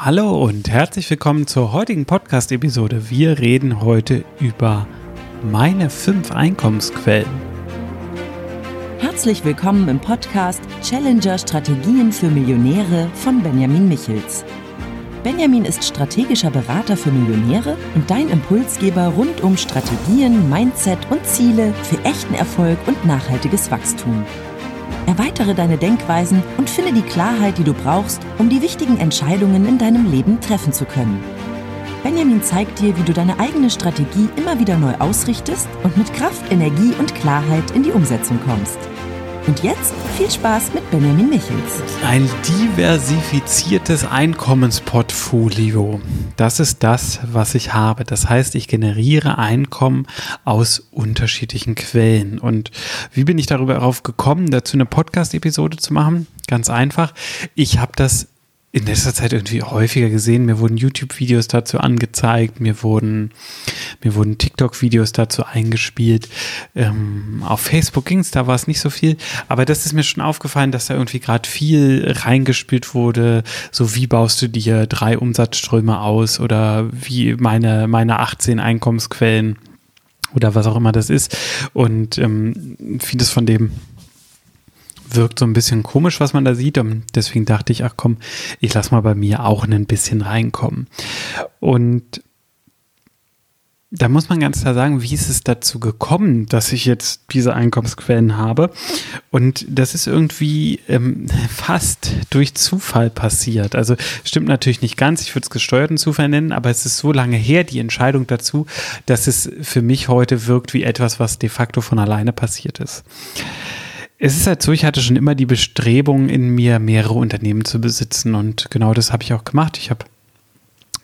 Hallo und herzlich willkommen zur heutigen Podcast-Episode. Wir reden heute über meine fünf Einkommensquellen. Herzlich willkommen im Podcast Challenger Strategien für Millionäre von Benjamin Michels. Benjamin ist strategischer Berater für Millionäre und dein Impulsgeber rund um Strategien, Mindset und Ziele für echten Erfolg und nachhaltiges Wachstum. Erweitere deine Denkweisen und finde die Klarheit, die du brauchst, um die wichtigen Entscheidungen in deinem Leben treffen zu können. Benjamin zeigt dir, wie du deine eigene Strategie immer wieder neu ausrichtest und mit Kraft, Energie und Klarheit in die Umsetzung kommst. Und jetzt viel Spaß mit Benjamin Michels. Ein diversifiziertes Einkommensportfolio. Das ist das, was ich habe. Das heißt, ich generiere Einkommen aus unterschiedlichen Quellen. Und wie bin ich darüber darauf gekommen, dazu eine Podcast-Episode zu machen? Ganz einfach. Ich habe das in letzter Zeit irgendwie häufiger gesehen. Mir wurden YouTube-Videos dazu angezeigt, mir wurden, mir wurden TikTok-Videos dazu eingespielt. Ähm, auf Facebook ging es, da war es nicht so viel. Aber das ist mir schon aufgefallen, dass da irgendwie gerade viel reingespielt wurde. So wie baust du dir drei Umsatzströme aus oder wie meine, meine 18 Einkommensquellen oder was auch immer das ist. Und ähm, vieles von dem wirkt so ein bisschen komisch, was man da sieht. Und deswegen dachte ich, ach komm, ich lass mal bei mir auch ein bisschen reinkommen. Und da muss man ganz klar sagen, wie ist es dazu gekommen, dass ich jetzt diese Einkommensquellen habe? Und das ist irgendwie ähm, fast durch Zufall passiert. Also stimmt natürlich nicht ganz, ich würde es gesteuerten Zufall nennen, aber es ist so lange her, die Entscheidung dazu, dass es für mich heute wirkt wie etwas, was de facto von alleine passiert ist es ist halt so, ich hatte schon immer die Bestrebung in mir, mehrere Unternehmen zu besitzen und genau das habe ich auch gemacht. Ich habe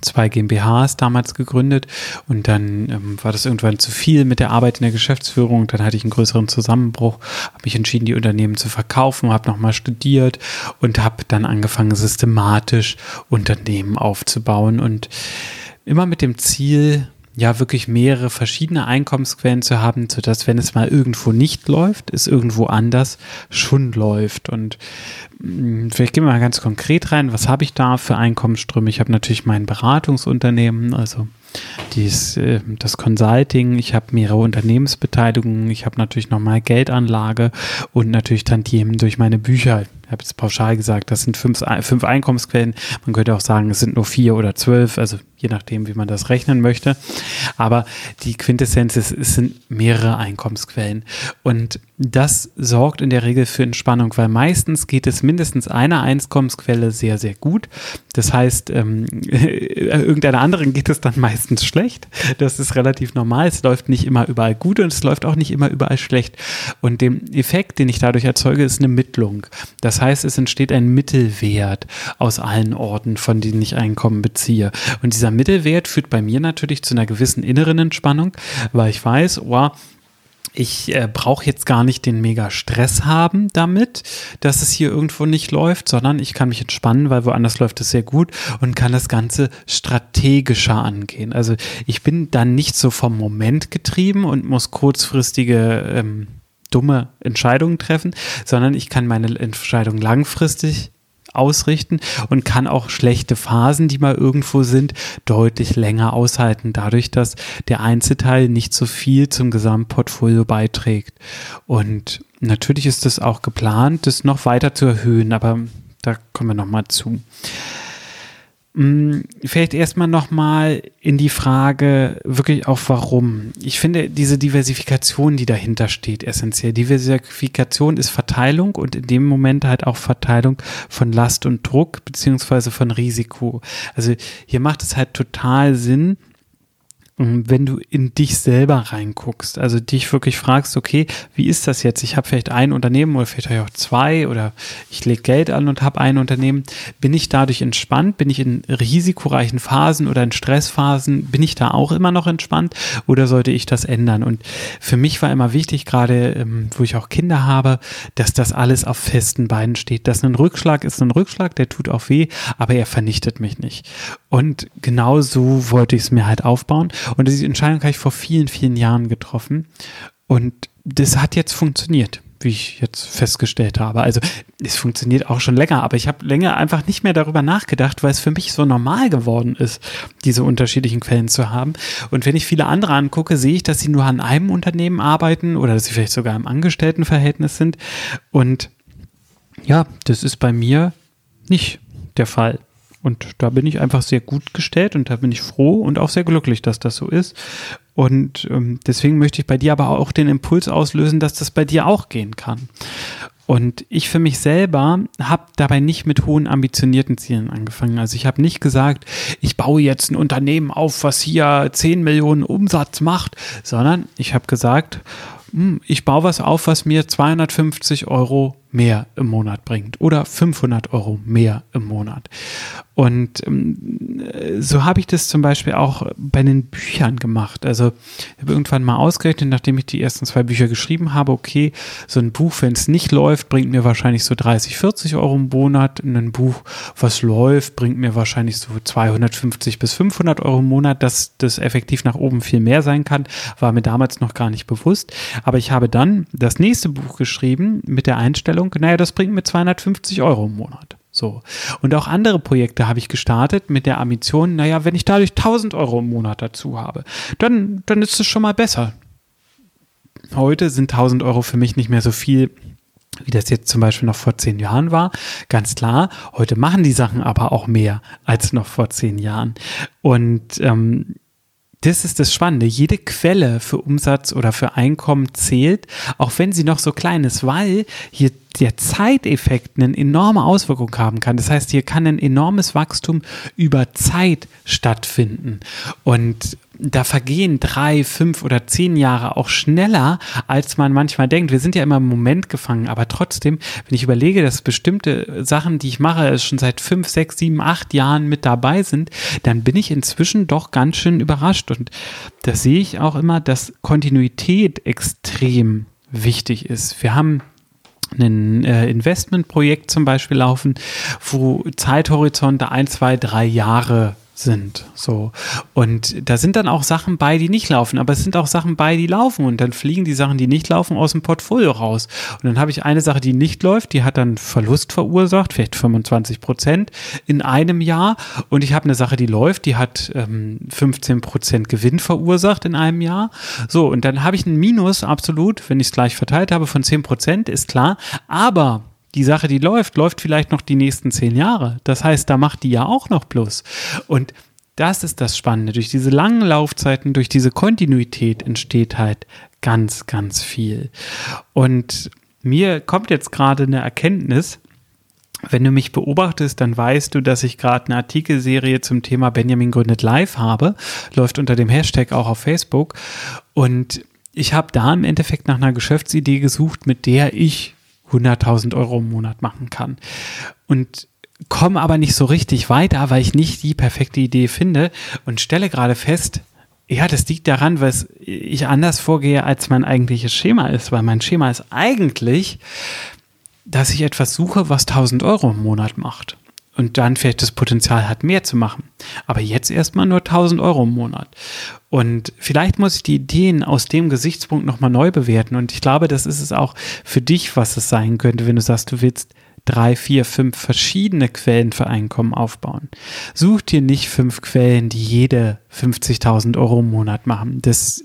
zwei GmbHs damals gegründet und dann ähm, war das irgendwann zu viel mit der Arbeit in der Geschäftsführung. Dann hatte ich einen größeren Zusammenbruch, habe mich entschieden, die Unternehmen zu verkaufen, habe nochmal studiert und habe dann angefangen, systematisch Unternehmen aufzubauen und immer mit dem Ziel, ja wirklich mehrere verschiedene Einkommensquellen zu haben, sodass, wenn es mal irgendwo nicht läuft, es irgendwo anders schon läuft. Und mm, vielleicht gehen wir mal ganz konkret rein, was habe ich da für Einkommensströme? Ich habe natürlich mein Beratungsunternehmen, also dies, äh, das Consulting, ich habe mehrere Unternehmensbeteiligungen, ich habe natürlich nochmal Geldanlage und natürlich Tantiemen durch meine Bücher. Ich habe jetzt pauschal gesagt, das sind fünf, fünf Einkommensquellen. Man könnte auch sagen, es sind nur vier oder zwölf, also je nachdem, wie man das rechnen möchte. Aber die Quintessenz ist, es sind mehrere Einkommensquellen. Und das sorgt in der Regel für Entspannung, weil meistens geht es mindestens einer Einkommensquelle sehr, sehr gut. Das heißt, ähm, irgendeiner anderen geht es dann meistens schlecht. Das ist relativ normal. Es läuft nicht immer überall gut und es läuft auch nicht immer überall schlecht. Und dem Effekt, den ich dadurch erzeuge, ist eine Mittlung. Das heißt, es entsteht ein Mittelwert aus allen Orten, von denen ich Einkommen beziehe. Und dieser Mittelwert führt bei mir natürlich zu einer gewissen inneren Entspannung, weil ich weiß, oh, ich äh, brauche jetzt gar nicht den mega Stress haben damit, dass es hier irgendwo nicht läuft, sondern ich kann mich entspannen, weil woanders läuft es sehr gut und kann das Ganze strategischer angehen. Also ich bin dann nicht so vom Moment getrieben und muss kurzfristige ähm, dumme Entscheidungen treffen, sondern ich kann meine Entscheidung langfristig ausrichten und kann auch schlechte Phasen, die mal irgendwo sind, deutlich länger aushalten, dadurch, dass der Einzelteil nicht so viel zum Gesamtportfolio beiträgt. Und natürlich ist es auch geplant, das noch weiter zu erhöhen, aber da kommen wir nochmal zu. Mm, vielleicht erstmal nochmal in die Frage wirklich auch warum. Ich finde diese Diversifikation, die dahinter steht, essentiell. Diversifikation ist Verteilung und in dem Moment halt auch Verteilung von Last und Druck beziehungsweise von Risiko. Also hier macht es halt total Sinn, wenn du in dich selber reinguckst, also dich wirklich fragst, okay, wie ist das jetzt? Ich habe vielleicht ein Unternehmen oder vielleicht auch zwei oder ich lege Geld an und habe ein Unternehmen. Bin ich dadurch entspannt? Bin ich in risikoreichen Phasen oder in Stressphasen? Bin ich da auch immer noch entspannt oder sollte ich das ändern? Und für mich war immer wichtig, gerade ähm, wo ich auch Kinder habe, dass das alles auf festen Beinen steht. Dass ein Rückschlag ist ein Rückschlag, der tut auch weh, aber er vernichtet mich nicht. Und genau so wollte ich es mir halt aufbauen. Und diese Entscheidung habe ich vor vielen, vielen Jahren getroffen. Und das hat jetzt funktioniert. wie ich jetzt festgestellt habe. Also es funktioniert auch schon länger, aber ich habe länger einfach nicht mehr darüber nachgedacht, weil es für mich so normal geworden ist, diese unterschiedlichen Quellen zu haben. Und wenn ich viele andere angucke, sehe ich, dass sie nur an einem Unternehmen arbeiten oder dass sie vielleicht sogar im Angestelltenverhältnis sind. Und ja, das ist bei mir nicht der Fall. Und da bin ich einfach sehr gut gestellt und da bin ich froh und auch sehr glücklich, dass das so ist. Und ähm, deswegen möchte ich bei dir aber auch den Impuls auslösen, dass das bei dir auch gehen kann. Und ich für mich selber habe dabei nicht mit hohen ambitionierten Zielen angefangen. Also ich habe nicht gesagt, ich baue jetzt ein Unternehmen auf, was hier 10 Millionen Umsatz macht, sondern ich habe gesagt, hm, ich baue was auf, was mir 250 Euro mehr im Monat bringt oder 500 Euro mehr im Monat. Und ähm, so habe ich das zum Beispiel auch bei den Büchern gemacht. Also ich habe irgendwann mal ausgerechnet, nachdem ich die ersten zwei Bücher geschrieben habe, okay, so ein Buch, wenn es nicht läuft, bringt mir wahrscheinlich so 30, 40 Euro im Monat. Und ein Buch, was läuft, bringt mir wahrscheinlich so 250 bis 500 Euro im Monat. Dass das effektiv nach oben viel mehr sein kann, war mir damals noch gar nicht bewusst. Aber ich habe dann das nächste Buch geschrieben mit der Einstellung, naja, das bringt mir 250 Euro im Monat. So. Und auch andere Projekte habe ich gestartet mit der Ambition, naja, wenn ich dadurch 1000 Euro im Monat dazu habe, dann, dann ist es schon mal besser. Heute sind 1000 Euro für mich nicht mehr so viel, wie das jetzt zum Beispiel noch vor zehn Jahren war. Ganz klar, heute machen die Sachen aber auch mehr als noch vor zehn Jahren. Und ähm, das ist das Spannende. Jede Quelle für Umsatz oder für Einkommen zählt, auch wenn sie noch so klein ist, weil hier der Zeiteffekt eine enorme Auswirkung haben kann. Das heißt, hier kann ein enormes Wachstum über Zeit stattfinden. Und da vergehen drei, fünf oder zehn Jahre auch schneller, als man manchmal denkt. Wir sind ja immer im Moment gefangen, aber trotzdem, wenn ich überlege, dass bestimmte Sachen, die ich mache, schon seit fünf, sechs, sieben, acht Jahren mit dabei sind, dann bin ich inzwischen doch ganz schön überrascht. Und das sehe ich auch immer, dass Kontinuität extrem wichtig ist. Wir haben ein äh, Investmentprojekt zum Beispiel laufen, wo Zeithorizonte ein, zwei, drei Jahre sind. So. Und da sind dann auch Sachen bei, die nicht laufen, aber es sind auch Sachen bei, die laufen. Und dann fliegen die Sachen, die nicht laufen, aus dem Portfolio raus. Und dann habe ich eine Sache, die nicht läuft, die hat dann Verlust verursacht, vielleicht 25 Prozent in einem Jahr. Und ich habe eine Sache, die läuft, die hat ähm, 15 Prozent Gewinn verursacht in einem Jahr. So, und dann habe ich ein Minus, absolut, wenn ich es gleich verteilt habe, von 10 Prozent, ist klar. Aber die Sache, die läuft, läuft vielleicht noch die nächsten zehn Jahre. Das heißt, da macht die ja auch noch Plus. Und das ist das Spannende. Durch diese langen Laufzeiten, durch diese Kontinuität entsteht halt ganz, ganz viel. Und mir kommt jetzt gerade eine Erkenntnis, wenn du mich beobachtest, dann weißt du, dass ich gerade eine Artikelserie zum Thema Benjamin gründet live habe. Läuft unter dem Hashtag auch auf Facebook. Und ich habe da im Endeffekt nach einer Geschäftsidee gesucht, mit der ich 100.000 Euro im Monat machen kann. Und komme aber nicht so richtig weiter, weil ich nicht die perfekte Idee finde und stelle gerade fest, ja, das liegt daran, weil ich anders vorgehe, als mein eigentliches Schema ist, weil mein Schema ist eigentlich, dass ich etwas suche, was 1000 Euro im Monat macht und dann vielleicht das Potenzial hat, mehr zu machen. Aber jetzt erstmal nur 1000 Euro im Monat. Und vielleicht muss ich die Ideen aus dem Gesichtspunkt nochmal neu bewerten. Und ich glaube, das ist es auch für dich, was es sein könnte, wenn du sagst, du willst drei, vier, fünf verschiedene Quellen für Einkommen aufbauen. Such dir nicht fünf Quellen, die jede 50.000 Euro im Monat machen. Das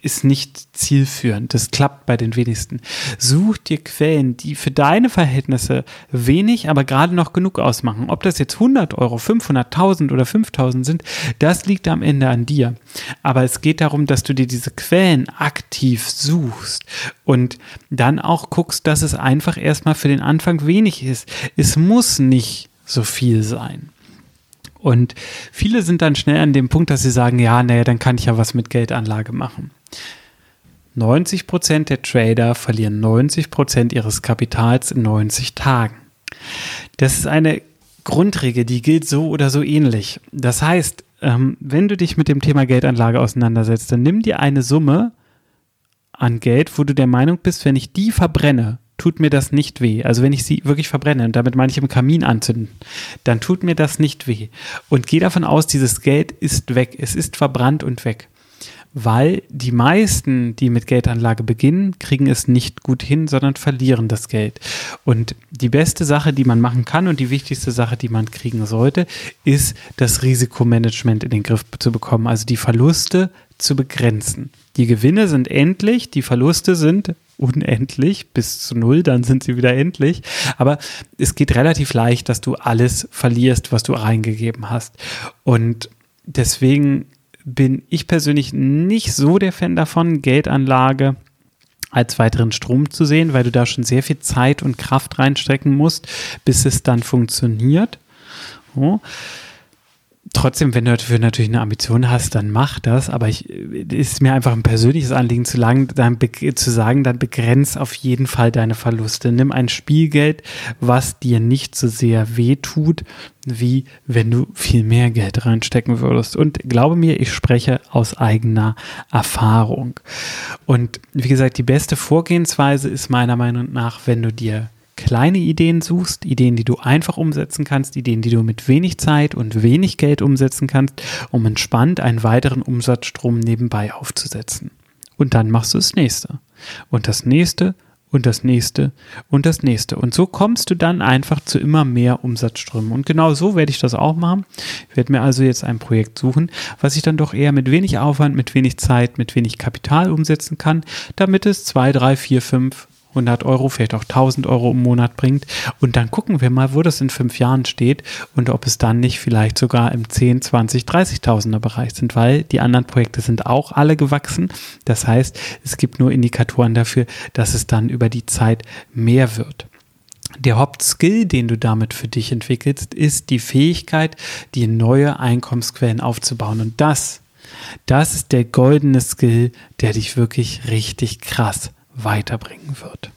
ist nicht zielführend. Das klappt bei den wenigsten. Such dir Quellen, die für deine Verhältnisse wenig, aber gerade noch genug ausmachen. Ob das jetzt 100 Euro, 500, 1000 oder 5000 sind, das liegt am Ende an dir. Aber es geht darum, dass du dir diese Quellen aktiv suchst und dann auch guckst, dass es einfach erstmal für den Anfang wenig ist. Es muss nicht so viel sein. Und viele sind dann schnell an dem Punkt, dass sie sagen, ja, naja, dann kann ich ja was mit Geldanlage machen. 90 Prozent der Trader verlieren 90 Prozent ihres Kapitals in 90 Tagen. Das ist eine Grundregel, die gilt so oder so ähnlich. Das heißt, ähm, wenn du dich mit dem Thema Geldanlage auseinandersetzt, dann nimm dir eine Summe an Geld, wo du der Meinung bist, wenn ich die verbrenne, tut mir das nicht weh. Also wenn ich sie wirklich verbrenne, und damit meine ich im Kamin anzünden, dann tut mir das nicht weh. Und geh davon aus, dieses Geld ist weg. Es ist verbrannt und weg. Weil die meisten, die mit Geldanlage beginnen, kriegen es nicht gut hin, sondern verlieren das Geld. Und die beste Sache, die man machen kann und die wichtigste Sache, die man kriegen sollte, ist das Risikomanagement in den Griff zu bekommen, also die Verluste zu begrenzen. Die Gewinne sind endlich, die Verluste sind unendlich bis zu null, dann sind sie wieder endlich. Aber es geht relativ leicht, dass du alles verlierst, was du reingegeben hast. Und deswegen bin ich persönlich nicht so der Fan davon, Geldanlage als weiteren Strom zu sehen, weil du da schon sehr viel Zeit und Kraft reinstecken musst, bis es dann funktioniert. So trotzdem, wenn du dafür natürlich eine Ambition hast, dann mach das. Aber ich ist mir einfach ein persönliches Anliegen zu, lang, dann, zu sagen, dann begrenz auf jeden Fall deine Verluste. Nimm ein Spielgeld, was dir nicht so sehr weh tut, wie wenn du viel mehr Geld reinstecken würdest. Und glaube mir, ich spreche aus eigener Erfahrung. Und wie gesagt, die beste Vorgehensweise ist meiner Meinung nach, wenn du dir kleine Ideen suchst, Ideen, die du einfach umsetzen kannst, Ideen, die du mit wenig Zeit und wenig Geld umsetzen kannst, um entspannt einen weiteren Umsatzstrom nebenbei aufzusetzen. Und dann machst du das nächste. Und das nächste und das nächste und das nächste. Und so kommst du dann einfach zu immer mehr Umsatzströmen. Und genau so werde ich das auch machen. Ich werde mir also jetzt ein Projekt suchen, was ich dann doch eher mit wenig Aufwand, mit wenig Zeit, mit wenig Kapital umsetzen kann, damit es zwei, drei, vier, fünf 100 Euro, vielleicht auch 1000 Euro im Monat bringt. Und dann gucken wir mal, wo das in fünf Jahren steht und ob es dann nicht vielleicht sogar im 10, 20, 30.000er Bereich sind, weil die anderen Projekte sind auch alle gewachsen. Das heißt, es gibt nur Indikatoren dafür, dass es dann über die Zeit mehr wird. Der Hauptskill, den du damit für dich entwickelst, ist die Fähigkeit, die neue Einkommensquellen aufzubauen. Und das, das ist der goldene Skill, der dich wirklich richtig krass weiterbringen wird.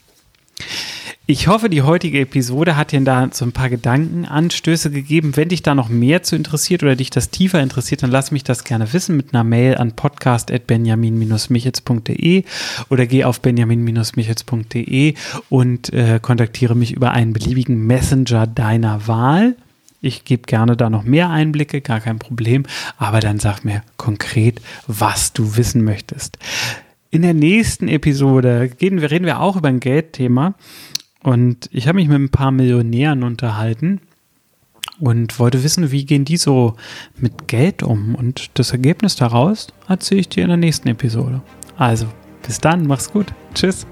Ich hoffe, die heutige Episode hat dir da so ein paar Gedankenanstöße gegeben. Wenn dich da noch mehr zu interessiert oder dich das tiefer interessiert, dann lass mich das gerne wissen mit einer Mail an podcast.benjamin-michels.de oder geh auf benjamin-michels.de und äh, kontaktiere mich über einen beliebigen Messenger deiner Wahl. Ich gebe gerne da noch mehr Einblicke, gar kein Problem, aber dann sag mir konkret, was du wissen möchtest. In der nächsten Episode gehen reden wir auch über ein Geldthema. Und ich habe mich mit ein paar Millionären unterhalten und wollte wissen, wie gehen die so mit Geld um. Und das Ergebnis daraus erzähle ich dir in der nächsten Episode. Also, bis dann, mach's gut. Tschüss.